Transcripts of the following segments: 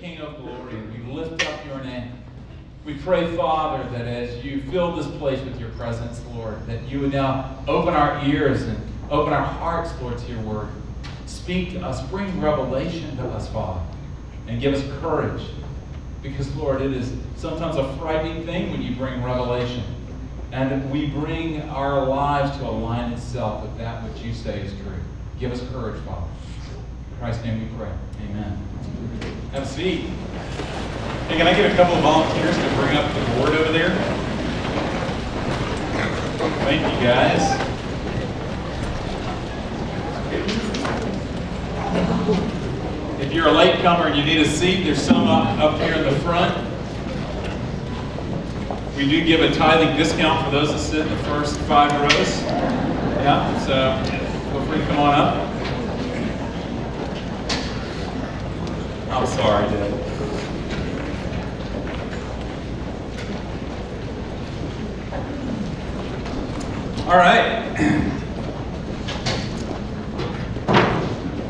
King of glory. We lift up your name. We pray, Father, that as you fill this place with your presence, Lord, that you would now open our ears and open our hearts, Lord, to your word. Speak to us, bring revelation to us, Father, and give us courage. Because, Lord, it is sometimes a frightening thing when you bring revelation. And we bring our lives to align itself with that which you say is true. Give us courage, Father. In Christ's name we pray. Amen. Have a seat. Hey, can I get a couple of volunteers to bring up the board over there? Thank you, guys. If you're a latecomer and you need a seat, there's some up, up here in the front. We do give a tithing discount for those that sit in the first five rows. Yeah, so feel free to come on up. I'm sorry, Dad. All right.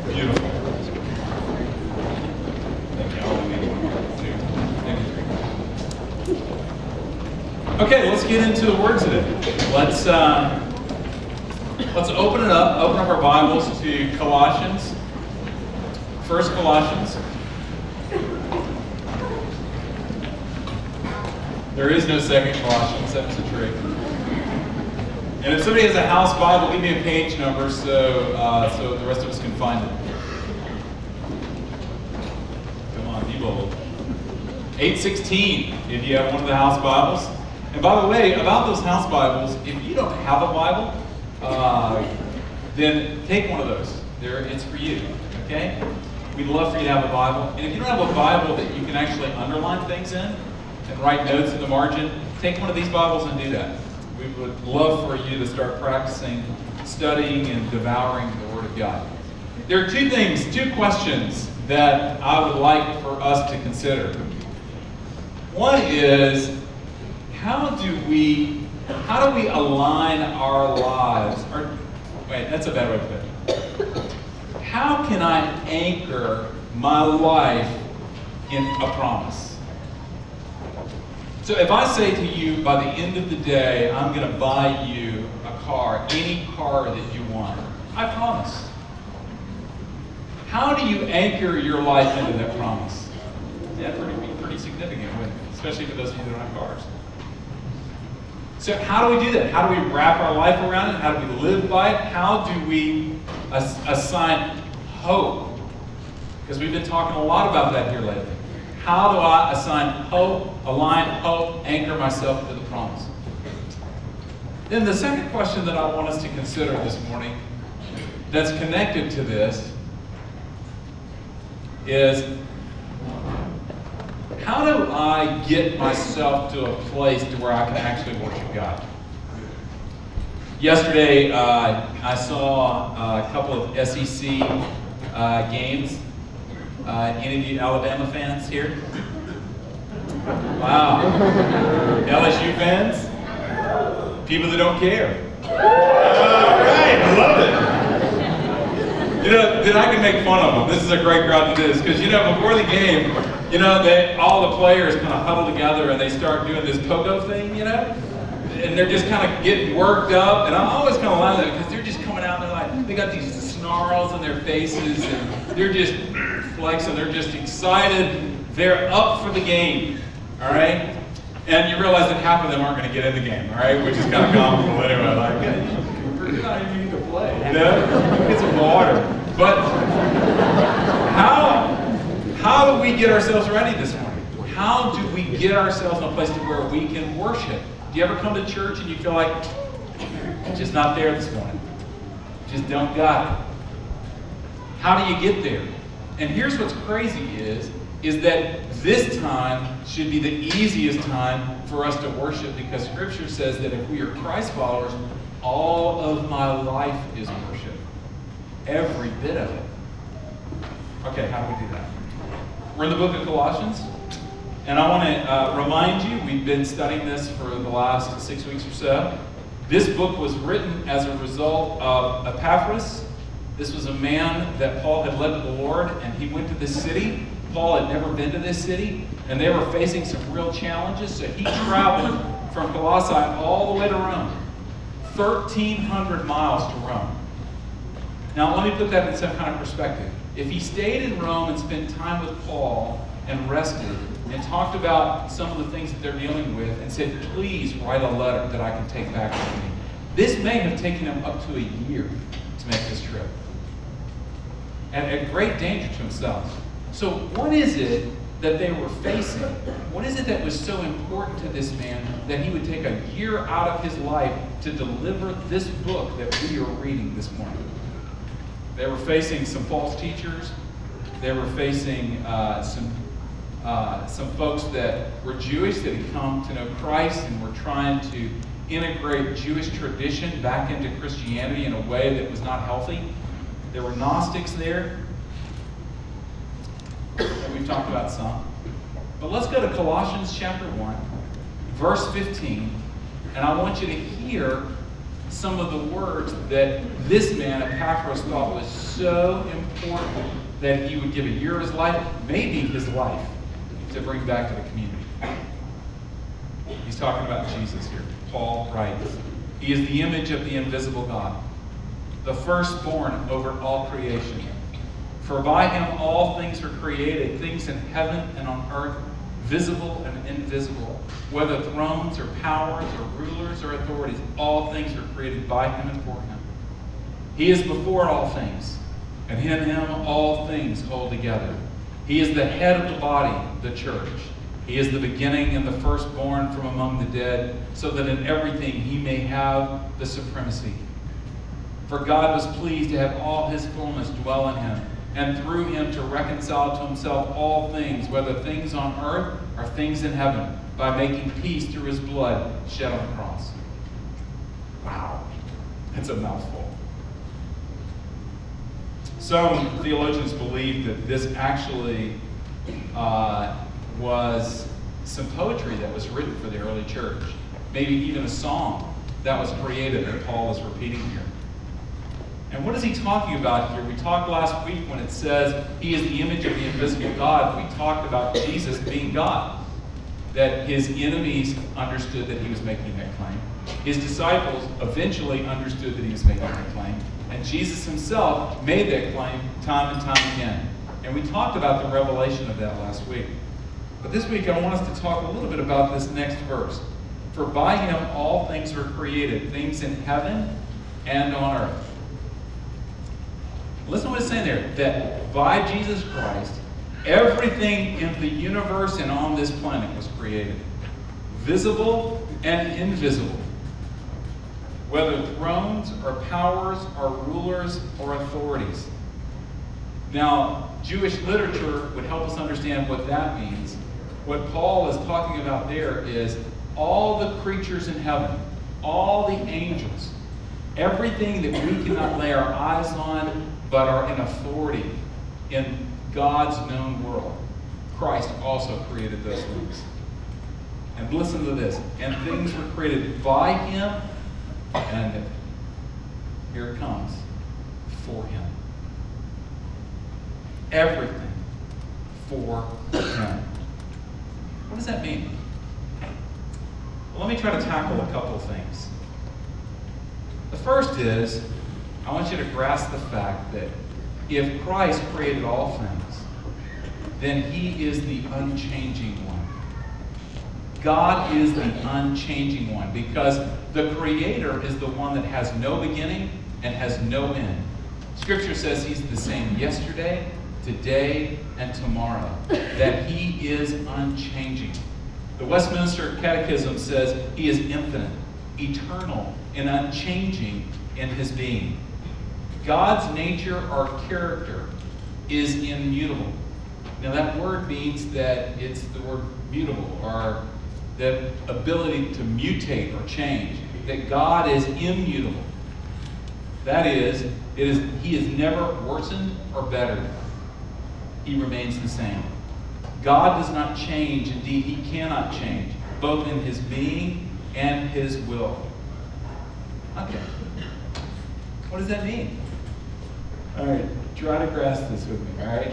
Beautiful. Okay, let's get into the word today. Let's uh, let's open it up. Open up our Bibles to Colossians. First Colossians. There is no second Colossians. That was a trick. And if somebody has a house Bible, give me a page number so uh, so the rest of us can find it. Come on, be bold. 816, if you have one of the house Bibles. And by the way, about those house Bibles, if you don't have a Bible, uh, then take one of those. There, it's for you. Okay? We'd love for you to have a Bible. And if you don't have a Bible that you can actually underline things in and write notes in the margin, take one of these Bibles and do that. We would love for you to start practicing studying and devouring the Word of God. There are two things, two questions that I would like for us to consider. One is how do we how do we align our lives? Or wait, that's a bad way to put it. How can I anchor my life in a promise? So if I say to you by the end of the day, I'm going to buy you a car, any car that you want, I promise. How do you anchor your life into that promise? Yeah, pretty, pretty significant, especially for those of you that don't have cars. So how do we do that? How do we wrap our life around it? How do we live by it? How do we ass- assign hope? Because we've been talking a lot about that here lately. How do I assign hope, align hope, anchor myself to the promise? Then the second question that I want us to consider this morning that's connected to this is how do I get myself to a place to where I can actually worship God? Yesterday, uh, I saw uh, a couple of SEC uh, games. Uh, any of you Alabama fans here? Wow. LSU fans? People that don't care. All right, I love it. You know, then I can make fun of them. This is a great crowd to do this because you know before the game, you know they all the players kind of huddle together and they start doing this pogo thing, you know, and they're just kind of getting worked up. And I'm always kind of laughing because they're just coming out and they're like they got these snarls on their faces and they're just flexing. They're just excited. They're up for the game. All right. And you realize that half of them aren't going to get in the game, all right? Which is kind of comical anyway. Like, we're not even need to play, you know? Get some water. But how how do we get ourselves ready this morning? How do we get ourselves in a place to where we can worship? Do you ever come to church and you feel like just not there this morning? Just don't got it. How do you get there? And here's what's crazy is is that this time should be the easiest time for us to worship because scripture says that if we are Christ followers, all of my life is worship. Every bit of it. Okay, how do we do that? We're in the book of Colossians, and I want to uh, remind you we've been studying this for the last six weeks or so. This book was written as a result of Epaphras. This was a man that Paul had led to the Lord, and he went to this city. Paul had never been to this city, and they were facing some real challenges, so he traveled from Colossae all the way to Rome. 1,300 miles to Rome. Now, let me put that in some kind of perspective. If he stayed in Rome and spent time with Paul and rested and talked about some of the things that they're dealing with and said, please write a letter that I can take back with me, this may have taken him up to a year to make this trip. And at great danger to himself. So, what is it that they were facing? What is it that was so important to this man that he would take a year out of his life to deliver this book that we are reading this morning? They were facing some false teachers. They were facing uh, some uh, some folks that were Jewish that had come to know Christ and were trying to integrate Jewish tradition back into Christianity in a way that was not healthy. There were Gnostics there. We've talked about some. But let's go to Colossians chapter 1, verse 15. And I want you to hear some of the words that this man, Epaphras, thought was so important that he would give a year of his life, maybe his life, to bring back to the community. He's talking about Jesus here. Paul writes, He is the image of the invisible God, the firstborn over all creation. For by him all things were created, things in heaven and on earth, visible and invisible, whether thrones or powers or rulers or authorities, all things were created by him and for him. He is before all things, and in him all things hold together. He is the head of the body, the church. He is the beginning and the firstborn from among the dead, so that in everything he may have the supremacy. For God was pleased to have all his fullness dwell in him and through him to reconcile to himself all things, whether things on earth or things in heaven, by making peace through his blood shed on the cross. Wow, that's a mouthful. Some theologians believe that this actually uh, was some poetry that was written for the early church, maybe even a song that was created that Paul is repeating here. And what is he talking about here? We talked last week when it says he is the image of the invisible God. We talked about Jesus being God. That his enemies understood that he was making that claim. His disciples eventually understood that he was making that claim. And Jesus himself made that claim time and time again. And we talked about the revelation of that last week. But this week I want us to talk a little bit about this next verse. For by him all things were created, things in heaven and on earth Listen to what it's saying there. That by Jesus Christ, everything in the universe and on this planet was created visible and invisible. Whether thrones or powers or rulers or authorities. Now, Jewish literature would help us understand what that means. What Paul is talking about there is all the creatures in heaven, all the angels, everything that we cannot lay our eyes on, but are in authority in God's known world. Christ also created those things. And listen to this. And things were created by him, and here it comes, for him. Everything for him. What does that mean? Well, let me try to tackle a couple things. The first is I want you to grasp the fact that if Christ created all things, then he is the unchanging one. God is the unchanging one because the Creator is the one that has no beginning and has no end. Scripture says he's the same yesterday, today, and tomorrow, that he is unchanging. The Westminster Catechism says he is infinite, eternal, and unchanging in his being. God's nature or character is immutable. Now, that word means that it's the word mutable or the ability to mutate or change. That God is immutable. That is, it is He is never worsened or bettered. He remains the same. God does not change. Indeed, He cannot change, both in His being and His will. Okay. What does that mean? All right, try to grasp this with me, all right?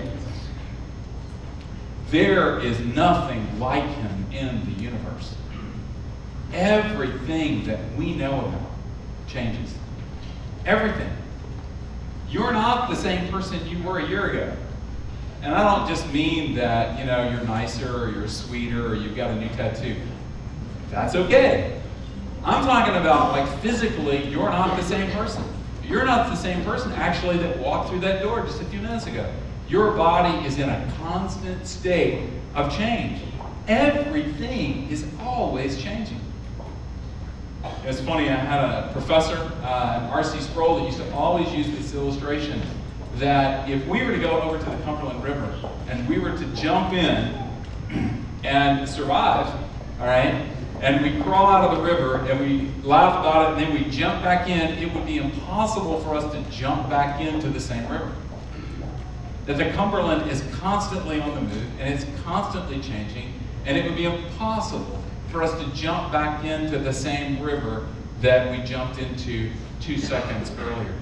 there is nothing like him in the universe. Everything that we know about changes. Everything. You're not the same person you were a year ago. And I don't just mean that, you know, you're nicer or you're sweeter or you've got a new tattoo. That's okay. I'm talking about like physically, you're not the same person. You're not the same person actually that walked through that door just a few minutes ago. Your body is in a constant state of change. Everything is always changing. It's funny, I had a professor, uh, R.C. Sproul, that used to always use this illustration that if we were to go over to the Cumberland River and we were to jump in and survive, all right, and we crawl out of the river and we laugh about it and then we jump back in, it would be impossible for us to jump back into the same river. That the Cumberland is constantly on the move and it's constantly changing, and it would be impossible for us to jump back into the same river that we jumped into two seconds earlier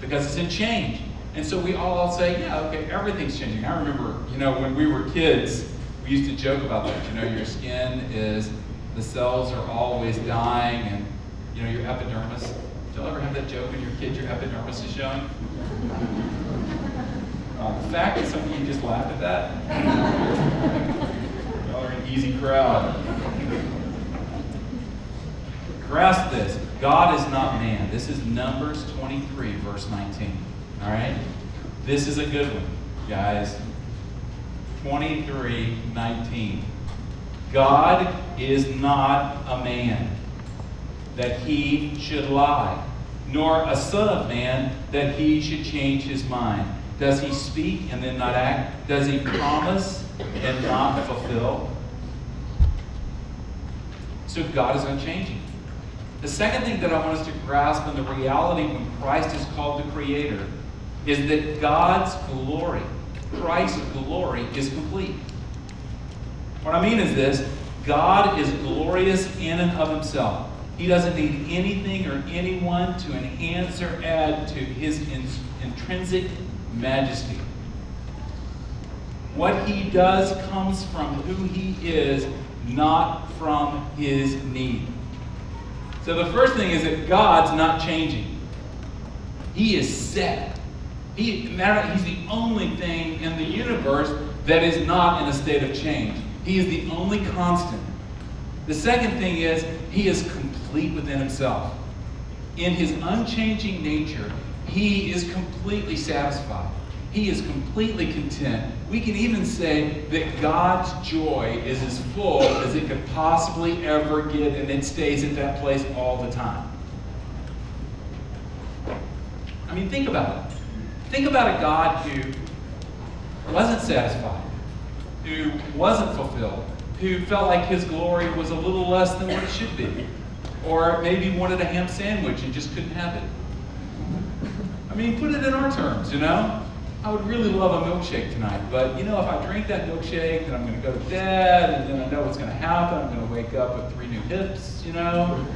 because it's in change. And so we all say, yeah, okay, everything's changing. I remember, you know, when we were kids, we used to joke about that. You know, your skin is the cells are always dying and, you know, your epidermis. Y'all ever have that joke when you're kid, your epidermis is showing? Uh, the fact that some of you just laughed at that, y'all are an easy crowd. Grasp this. God is not man. This is Numbers 23, verse 19. All right? This is a good one, guys. 23, 19. God is not a man that he should lie, nor a son of man that he should change his mind. Does he speak and then not act? Does he promise and not fulfill? So God is unchanging. The second thing that I want us to grasp in the reality when Christ is called the Creator is that God's glory, Christ's glory, is complete. What I mean is this God is glorious in and of himself. He doesn't need anything or anyone to enhance or add to his in- intrinsic majesty. What he does comes from who he is, not from his need. So the first thing is that God's not changing. He is set. He, he's the only thing in the universe that is not in a state of change. He is the only constant. The second thing is, he is complete within himself. In his unchanging nature, he is completely satisfied. He is completely content. We can even say that God's joy is as full as it could possibly ever get, and it stays at that place all the time. I mean, think about it. Think about a God who wasn't satisfied, who wasn't fulfilled, who felt like his glory was a little less than what it should be, or maybe wanted a ham sandwich and just couldn't have it. I mean, put it in our terms, you know? I would really love a milkshake tonight, but you know, if I drink that milkshake, then I'm going to go to bed, and then I know what's going to happen. I'm going to wake up with three new hips, you know?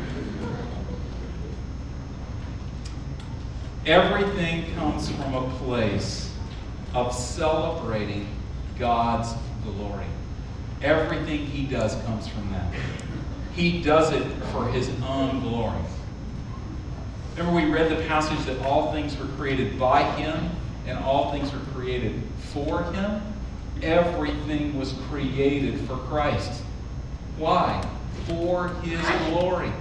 Everything comes from a place of celebrating God's glory. Everything he does comes from that. He does it for his own glory. Remember, we read the passage that all things were created by him and all things were created for him? Everything was created for Christ. Why? For his glory.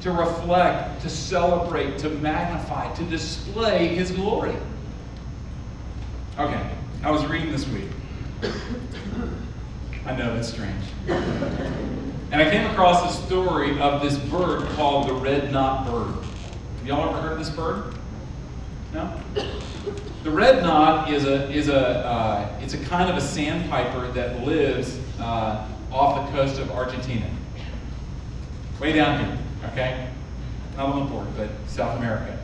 To reflect, to celebrate, to magnify, to display his glory. Okay, I was reading this week. I know it's strange. And I came across a story of this bird called the red-knot bird. Have y'all ever heard of this bird? No? The red knot is a is a uh, it's a kind of a sandpiper that lives uh, off the coast of Argentina, way down here. Okay, not border, but South America,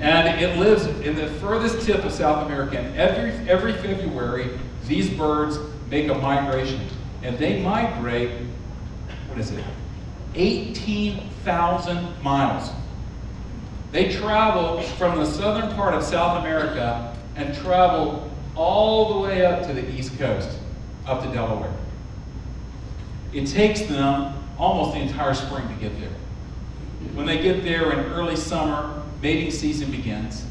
and it lives in the furthest tip of South America. And every every February, these birds make a migration, and they migrate. What is it? Eighteen thousand miles. They travel from the southern part of South America and travel all the way up to the east coast. up to Delaware. It takes them almost the entire spring to get there. When they get there in early summer, mating season begins,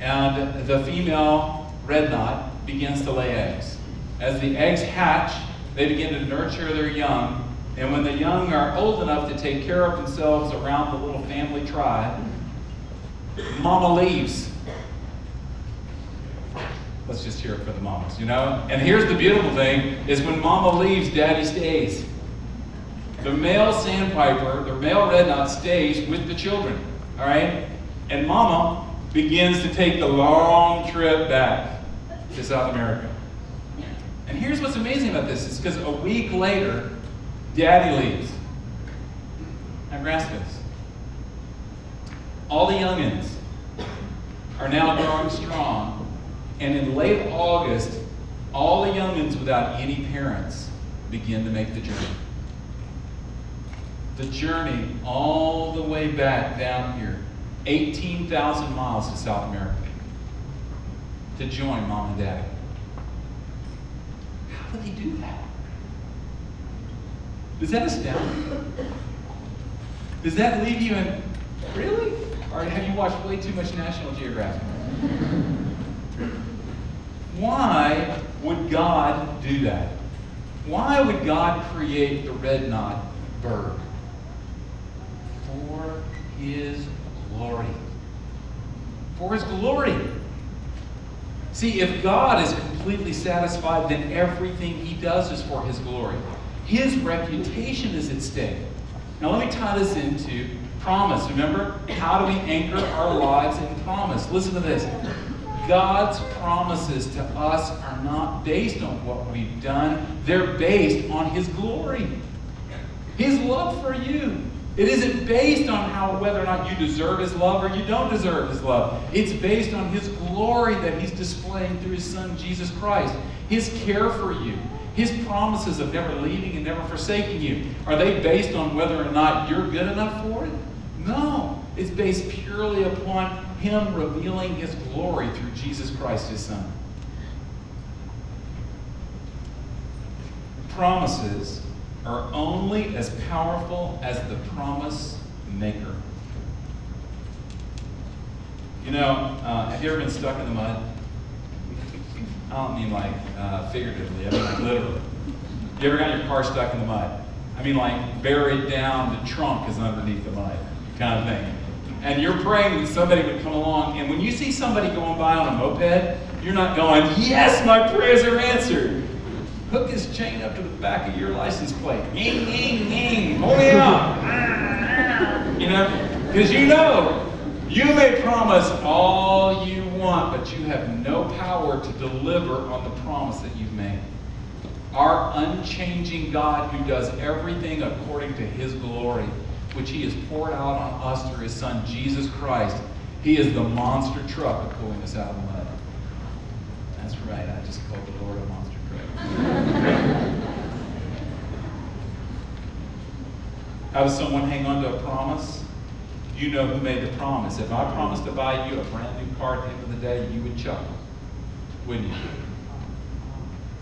and the female red knot begins to lay eggs. As the eggs hatch, they begin to nurture their young, and when the young are old enough to take care of themselves around the little family tribe, mama leaves. Let's just hear it for the mamas, you know? And here's the beautiful thing is when mama leaves, daddy stays. The male sandpiper, the male red knot stays with the children, all right? And mama begins to take the long trip back to South America. And here's what's amazing about this is because a week later, daddy leaves. Now grasp this. All the youngins are now growing strong, and in late August, all the youngins without any parents begin to make the journey the journey all the way back down here, 18,000 miles to South America, to join mom and dad. How do they do that? Does that astound you? Does that leave you in, really? Or have you watched way too much National Geographic? Why would God do that? Why would God create the red knot bird? for his glory. For his glory. See, if God is completely satisfied, then everything he does is for his glory. His reputation is at stake. Now, let me tie this into promise. Remember, how do we anchor our lives in promise? Listen to this. God's promises to us are not based on what we've done, they're based on His glory, His love for you. It isn't based on how whether or not you deserve his love or you don't deserve his love. It's based on his glory that he's displaying through his son Jesus Christ. His care for you. His promises of never leaving and never forsaking you. Are they based on whether or not you're good enough for it? No. It's based purely upon him revealing his glory through Jesus Christ, his son. Promises are only as powerful as the promise maker. You know, uh, have you ever been stuck in the mud? I don't mean like uh, figuratively, I mean like literally. You ever got your car stuck in the mud? I mean like buried down, the trunk is underneath the mud, kind of thing. And you're praying that somebody would come along, and when you see somebody going by on a moped, you're not going, Yes, my prayers are answered hook his chain up to the back of your license plate. Ying, ying, ying. Hold me up. You know, because you know, you may promise all you want, but you have no power to deliver on the promise that you've made. Our unchanging God who does everything according to his glory, which he has poured out on us through his son Jesus Christ, he is the monster truck of pulling us out of the mud. That's right, I just called the Lord a monster truck. how does someone hang on to a promise? You know who made the promise. If I promised to buy you a brand new car at the end of the day, you would chuckle, wouldn't you?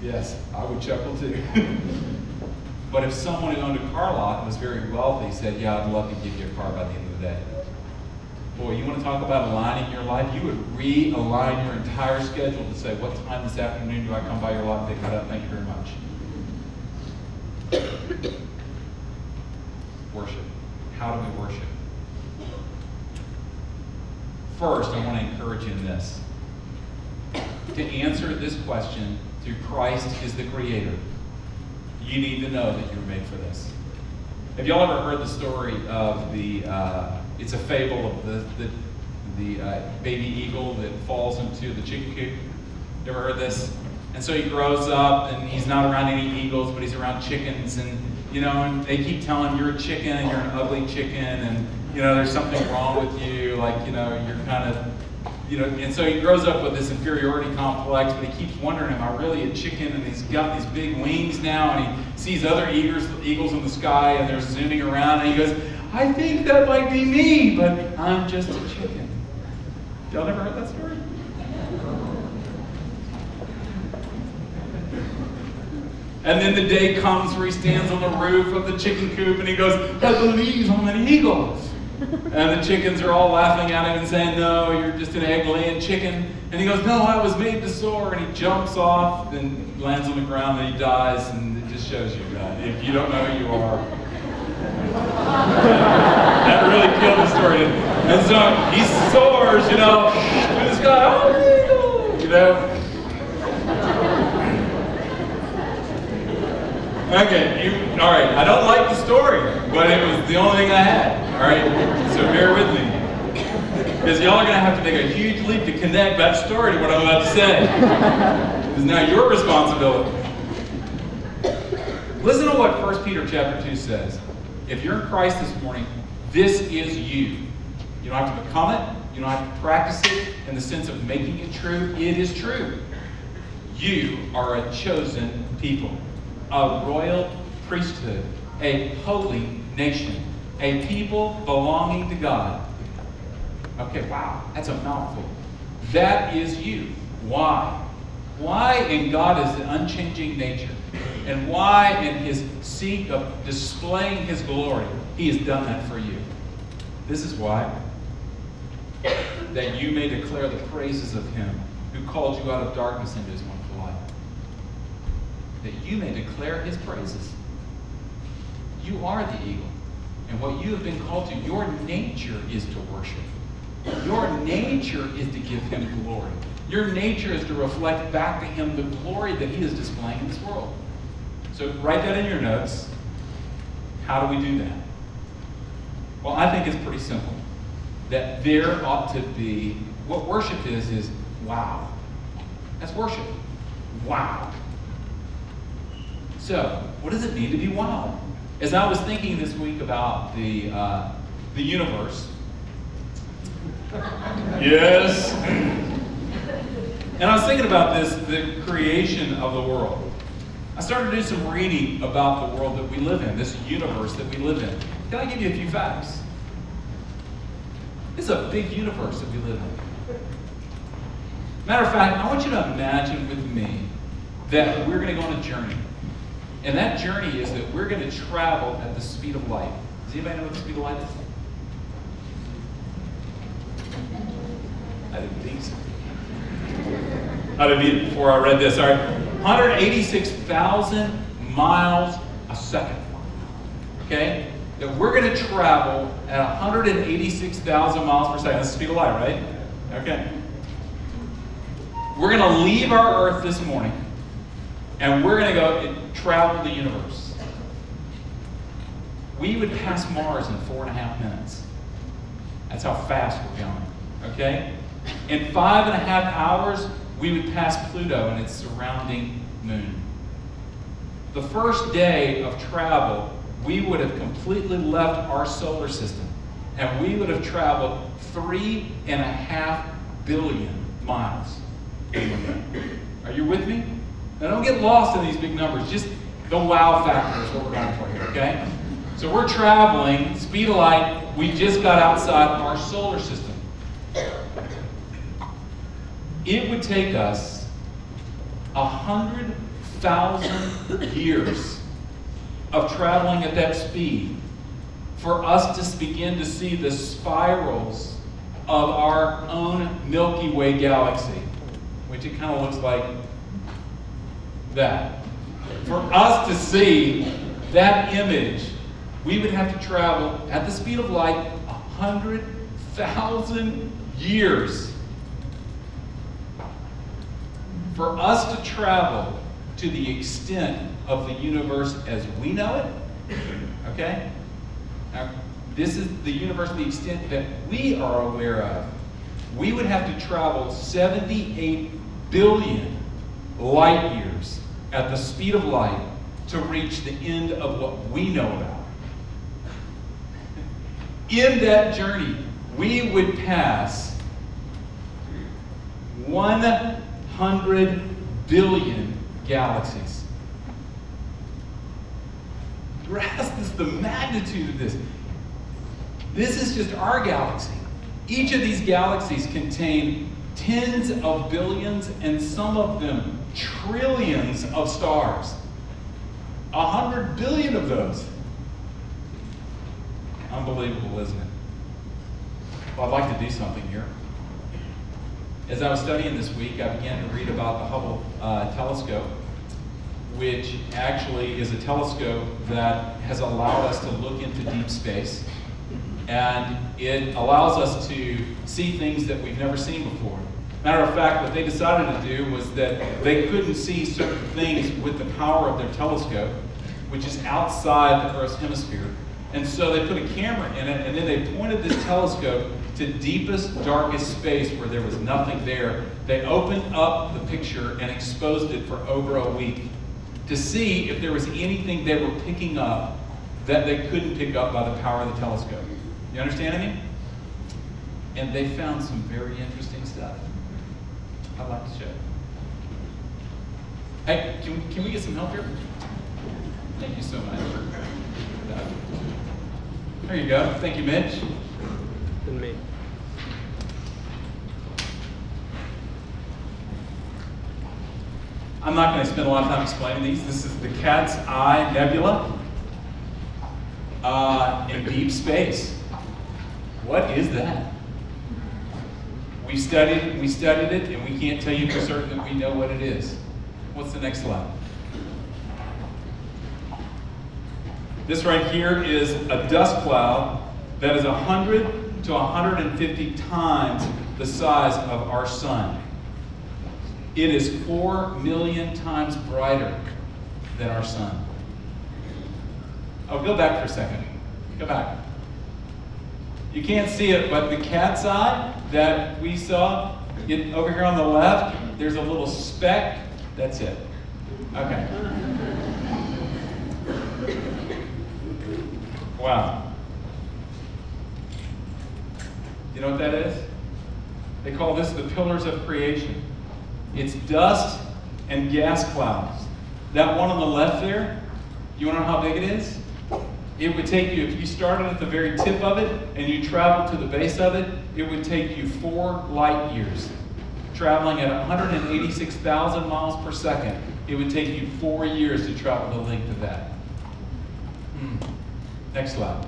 Yes, I would chuckle too. but if someone who owned a car lot and was very wealthy said, Yeah, I'd love to give you a car by the end of the day, Boy, you want to talk about aligning your life? You would realign your entire schedule to say, what time this afternoon do I come by your lot and pick it up? Thank you very much. worship. How do we worship? First, I want to encourage you in this. To answer this question through Christ is the Creator, you need to know that you're made for this. Have y'all ever heard the story of the uh, it's a fable of the, the, the uh, baby eagle that falls into the chicken coop. You ever heard this? And so he grows up and he's not around any eagles, but he's around chickens. And, you know, and they keep telling him you're a chicken and you're an ugly chicken and, you know, there's something wrong with you. Like, you know, you're kind of, you know, and so he grows up with this inferiority complex, but he keeps wondering, am I really a chicken? And he's got these big wings now and he sees other eagles, eagles in the sky and they're zooming around and he goes, I think that might be me, but I'm just a chicken. Y'all never heard that story? And then the day comes where he stands on the roof of the chicken coop and he goes, I believe I'm an eagle. And the chickens are all laughing at him and saying, No, you're just an egg laying chicken. And he goes, No, I was made to soar. And he jumps off and lands on the ground and he dies. And it just shows you that if you don't know who you are. that really killed the story. And so he soars, you know, through the sky. Oh, you know. Okay, you, all right. I don't like the story, but it was the only thing I had. All right, so bear with me, because y'all are gonna have to make a huge leap to connect that story to what I'm about to say. It's now your responsibility. Listen to what 1 Peter chapter 2 says. If you're in Christ this morning, this is you. You don't have to become it. You don't have to practice it in the sense of making it true. It is true. You are a chosen people a royal priesthood, a holy nation, a people belonging to God. Okay, wow, that's a mouthful. That is you. Why? Why in God is the unchanging nature? And why in his seek of displaying his glory, he has done that for you? This is why. That you may declare the praises of him who called you out of darkness into his wonderful that you may declare his praises. You are the eagle. And what you have been called to, your nature is to worship. Your nature is to give him glory. Your nature is to reflect back to him the glory that he is displaying in this world. So write that in your notes. How do we do that? Well, I think it's pretty simple. That there ought to be, what worship is, is wow. That's worship. Wow. So, what does it mean to be wild? As I was thinking this week about the, uh, the universe, yes, and I was thinking about this, the creation of the world. I started to do some reading about the world that we live in, this universe that we live in. Can I give you a few facts? It's a big universe that we live in. Matter of fact, I want you to imagine with me that we're going to go on a journey. And that journey is that we're going to travel at the speed of light. Does anybody know what the speed of light is? I didn't think so. I didn't need it before I read this. All right. 186,000 miles a second. Okay? That we're going to travel at 186,000 miles per second. That's the speed of light, right? Okay. We're going to leave our Earth this morning and we're going to go travel the universe. We would pass Mars in four and a half minutes. That's how fast we're going. Okay? In five and a half hours, we would pass Pluto and its surrounding moon. The first day of travel, we would have completely left our solar system and we would have traveled three and a half billion miles. Are you with me? Now don't get lost in these big numbers. Just the wow factor is what we're going for here, okay? So we're traveling, speed of light, we just got outside our solar system. It would take us a hundred thousand years of traveling at that speed for us to begin to see the spirals of our own Milky Way galaxy, which it kind of looks like that. For us to see that image, we would have to travel at the speed of light a hundred thousand years. For us to travel to the extent of the universe as we know it, okay? Now, this is the universe, the extent that we are aware of. We would have to travel 78 billion light years at the speed of light to reach the end of what we know about. In that journey, we would pass 100 billion galaxies. Grasp this, the magnitude of this. This is just our galaxy. Each of these galaxies contain tens of billions and some of them trillions of stars. A hundred billion of those. Unbelievable, isn't it? Well, I'd like to do something here. As I was studying this week, I began to read about the Hubble uh, telescope, which actually is a telescope that has allowed us to look into deep space. And it allows us to see things that we've never seen before. Matter of fact, what they decided to do was that they couldn't see certain things with the power of their telescope, which is outside the Earth's hemisphere. And so they put a camera in it, and then they pointed this telescope to deepest, darkest space where there was nothing there. They opened up the picture and exposed it for over a week to see if there was anything they were picking up that they couldn't pick up by the power of the telescope. You understand me? And they found some very interesting stuff. I'd like to show. Hey, can, can we get some help here? Thank you so much. There you go. Thank you, Mitch. And me. I'm not going to spend a lot of time explaining these. This is the Cat's Eye Nebula uh, in deep space. What is that? We studied, we studied it, and we can't tell you for certain that we know what it is. What's the next slide? This right here is a dust cloud that is 100 to 150 times the size of our sun. It is 4 million times brighter than our sun. Oh, go back for a second. Go back. You can't see it, but the cat's eye that we saw over here on the left, there's a little speck. That's it. Okay. Wow. You know what that is? They call this the pillars of creation. It's dust and gas clouds. That one on the left there, you want to know how big it is? It would take you, if you started at the very tip of it and you traveled to the base of it, it would take you four light years. Traveling at 186,000 miles per second, it would take you four years to travel the length of that. Hmm. Next slide.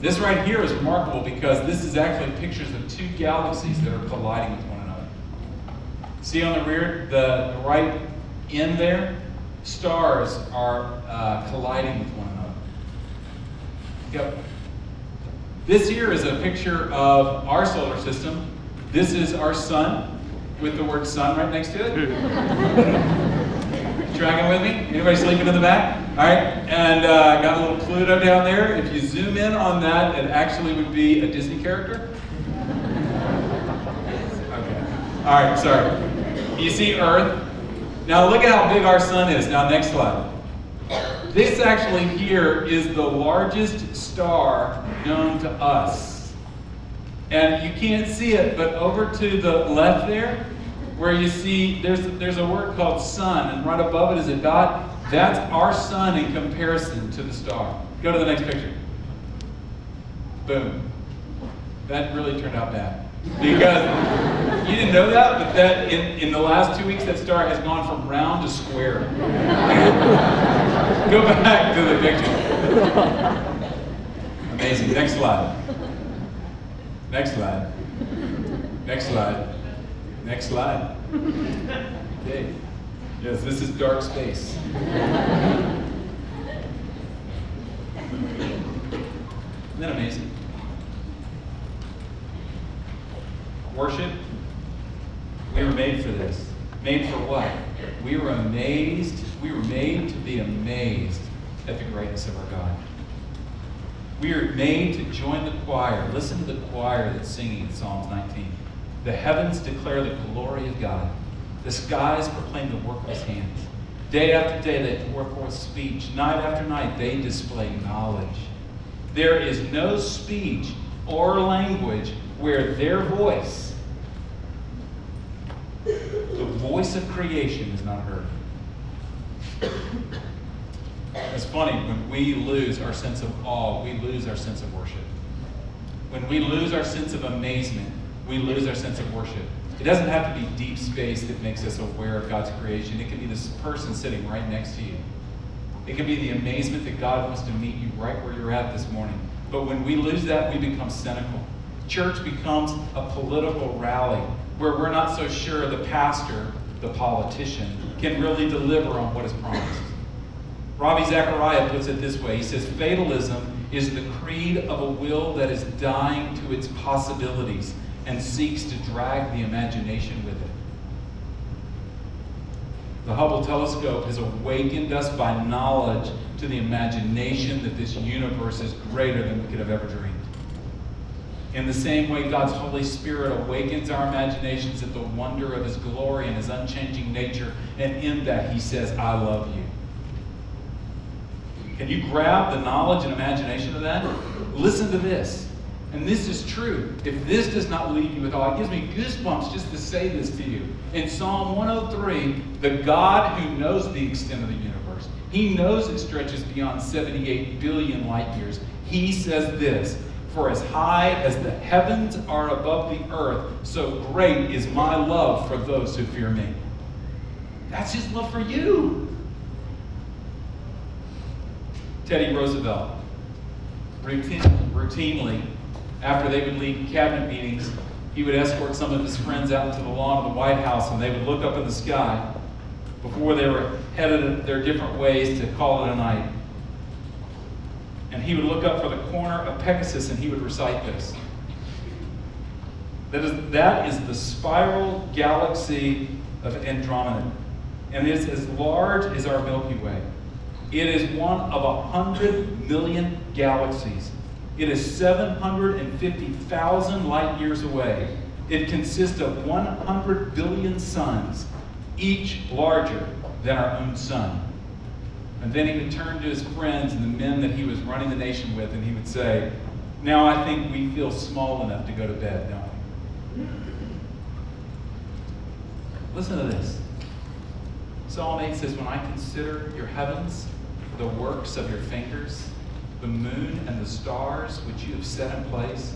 This right here is remarkable because this is actually pictures of two galaxies that are colliding with one another. See on the rear, the, right end there, stars are uh, colliding with one another. Yep. This here is a picture of our solar system. This is our sun with the word sun right next to it. Tracking with me? Anybody sleeping in the back? All right, and uh, got a little Pluto down there. If you zoom in on that, it actually would be a Disney character. Okay. All right, sorry. You see Earth? Now look at how big our sun is. Now next slide. This actually here is the largest star known to us. And you can't see it, but over to the left there, where you see there's, there's a word called sun, and right above it is a dot. That's our sun in comparison to the star. Go to the next picture. Boom. That really turned out bad. Because you didn't know that, but that in, in the last two weeks, that star has gone from round to square. Go back to the picture. Amazing. Next slide. Next slide. Next slide. Next slide. Okay. Yes, this is dark space. Isn't that amazing? Worship, we were made for this. Made for what? We were amazed, we were made to be amazed at the greatness of our God. We are made to join the choir. Listen to the choir that's singing in Psalms 19. The heavens declare the glory of God. The skies proclaim the work of his hands. Day after day they pour forth speech. Night after night they display knowledge. There is no speech or language where their voice, the voice of creation, is not heard. It's funny, when we lose our sense of awe, we lose our sense of worship. When we lose our sense of amazement, we lose our sense of worship. It doesn't have to be deep space that makes us aware of God's creation. It can be this person sitting right next to you. It can be the amazement that God wants to meet you right where you're at this morning. But when we lose that, we become cynical. Church becomes a political rally where we're not so sure the pastor, the politician, can really deliver on what is promised. Ravi Zacharias puts it this way He says, Fatalism is the creed of a will that is dying to its possibilities and seeks to drag the imagination with it. The Hubble telescope has awakened us by knowledge to the imagination that this universe is greater than we could have ever dreamed. In the same way, God's Holy Spirit awakens our imaginations at the wonder of His glory and His unchanging nature, and in that He says, I love you. Can you grab the knowledge and imagination of that? Listen to this. And this is true. If this does not leave you with awe, it gives me goosebumps just to say this to you. In Psalm 103, the God who knows the extent of the universe, he knows it stretches beyond 78 billion light years. He says this For as high as the heavens are above the earth, so great is my love for those who fear me. That's his love for you. Teddy Roosevelt routine, routinely, after they would leave cabinet meetings, he would escort some of his friends out into the lawn of the White House and they would look up in the sky before they were headed their different ways to call it a night. And he would look up for the corner of Pegasus and he would recite this. That is, that is the spiral galaxy of Andromeda. And it is as large as our Milky Way. It is one of a hundred million galaxies. It is 750,000 light years away. It consists of 100 billion suns, each larger than our own sun. And then he would turn to his friends and the men that he was running the nation with, and he would say, Now I think we feel small enough to go to bed, don't we? Listen to this. Psalm 8 says, When I consider your heavens, the works of your fingers, the moon and the stars which you have set in place?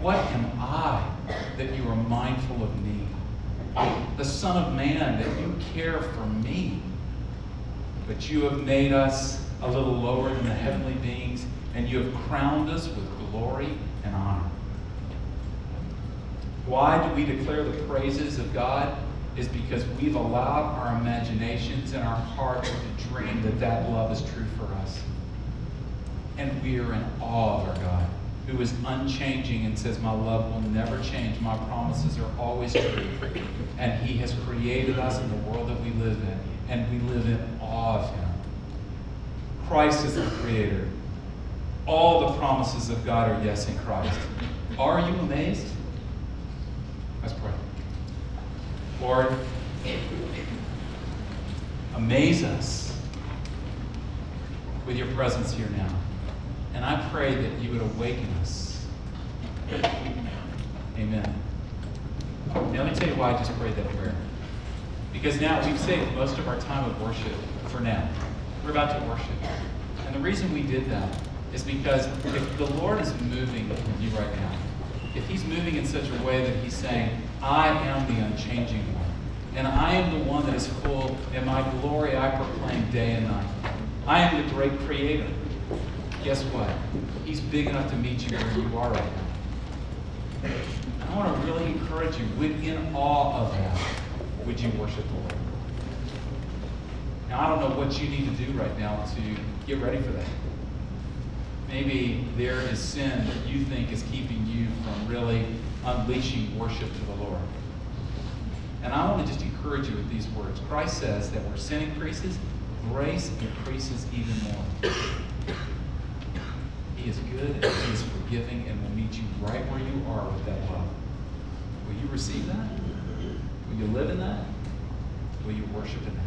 What am I that you are mindful of me? The Son of Man, that you care for me. But you have made us a little lower than the heavenly beings, and you have crowned us with glory and honor. Why do we declare the praises of God? is because we've allowed our imaginations and our hearts to dream that that love is true for us. And we are in awe of our God, who is unchanging and says, My love will never change. My promises are always true. And He has created us in the world that we live in, and we live in awe of Him. Christ is the Creator. All the promises of God are yes in Christ. Are you amazed? Let's pray. Lord, amaze us with your presence here now. And I pray that you would awaken us. Amen. Now, let me tell you why I just prayed that prayer. Because now we've saved most of our time of worship for now. We're about to worship. And the reason we did that is because if the Lord is moving with you right now, if He's moving in such a way that He's saying, I am the unchanging one. And I am the one that is full, and my glory I proclaim day and night. I am the great creator. Guess what? He's big enough to meet you where you are right now. I want to really encourage you, within awe of that, would you worship the Lord? Now, I don't know what you need to do right now to get ready for that. Maybe there is sin that you think is keeping you from really unleashing worship to the Lord. And I want to just encourage you with these words. Christ says that where sin increases, grace increases even more. He is good and He is forgiving and will meet you right where you are with that love. Will you receive that? You live in that? Will you worship in that?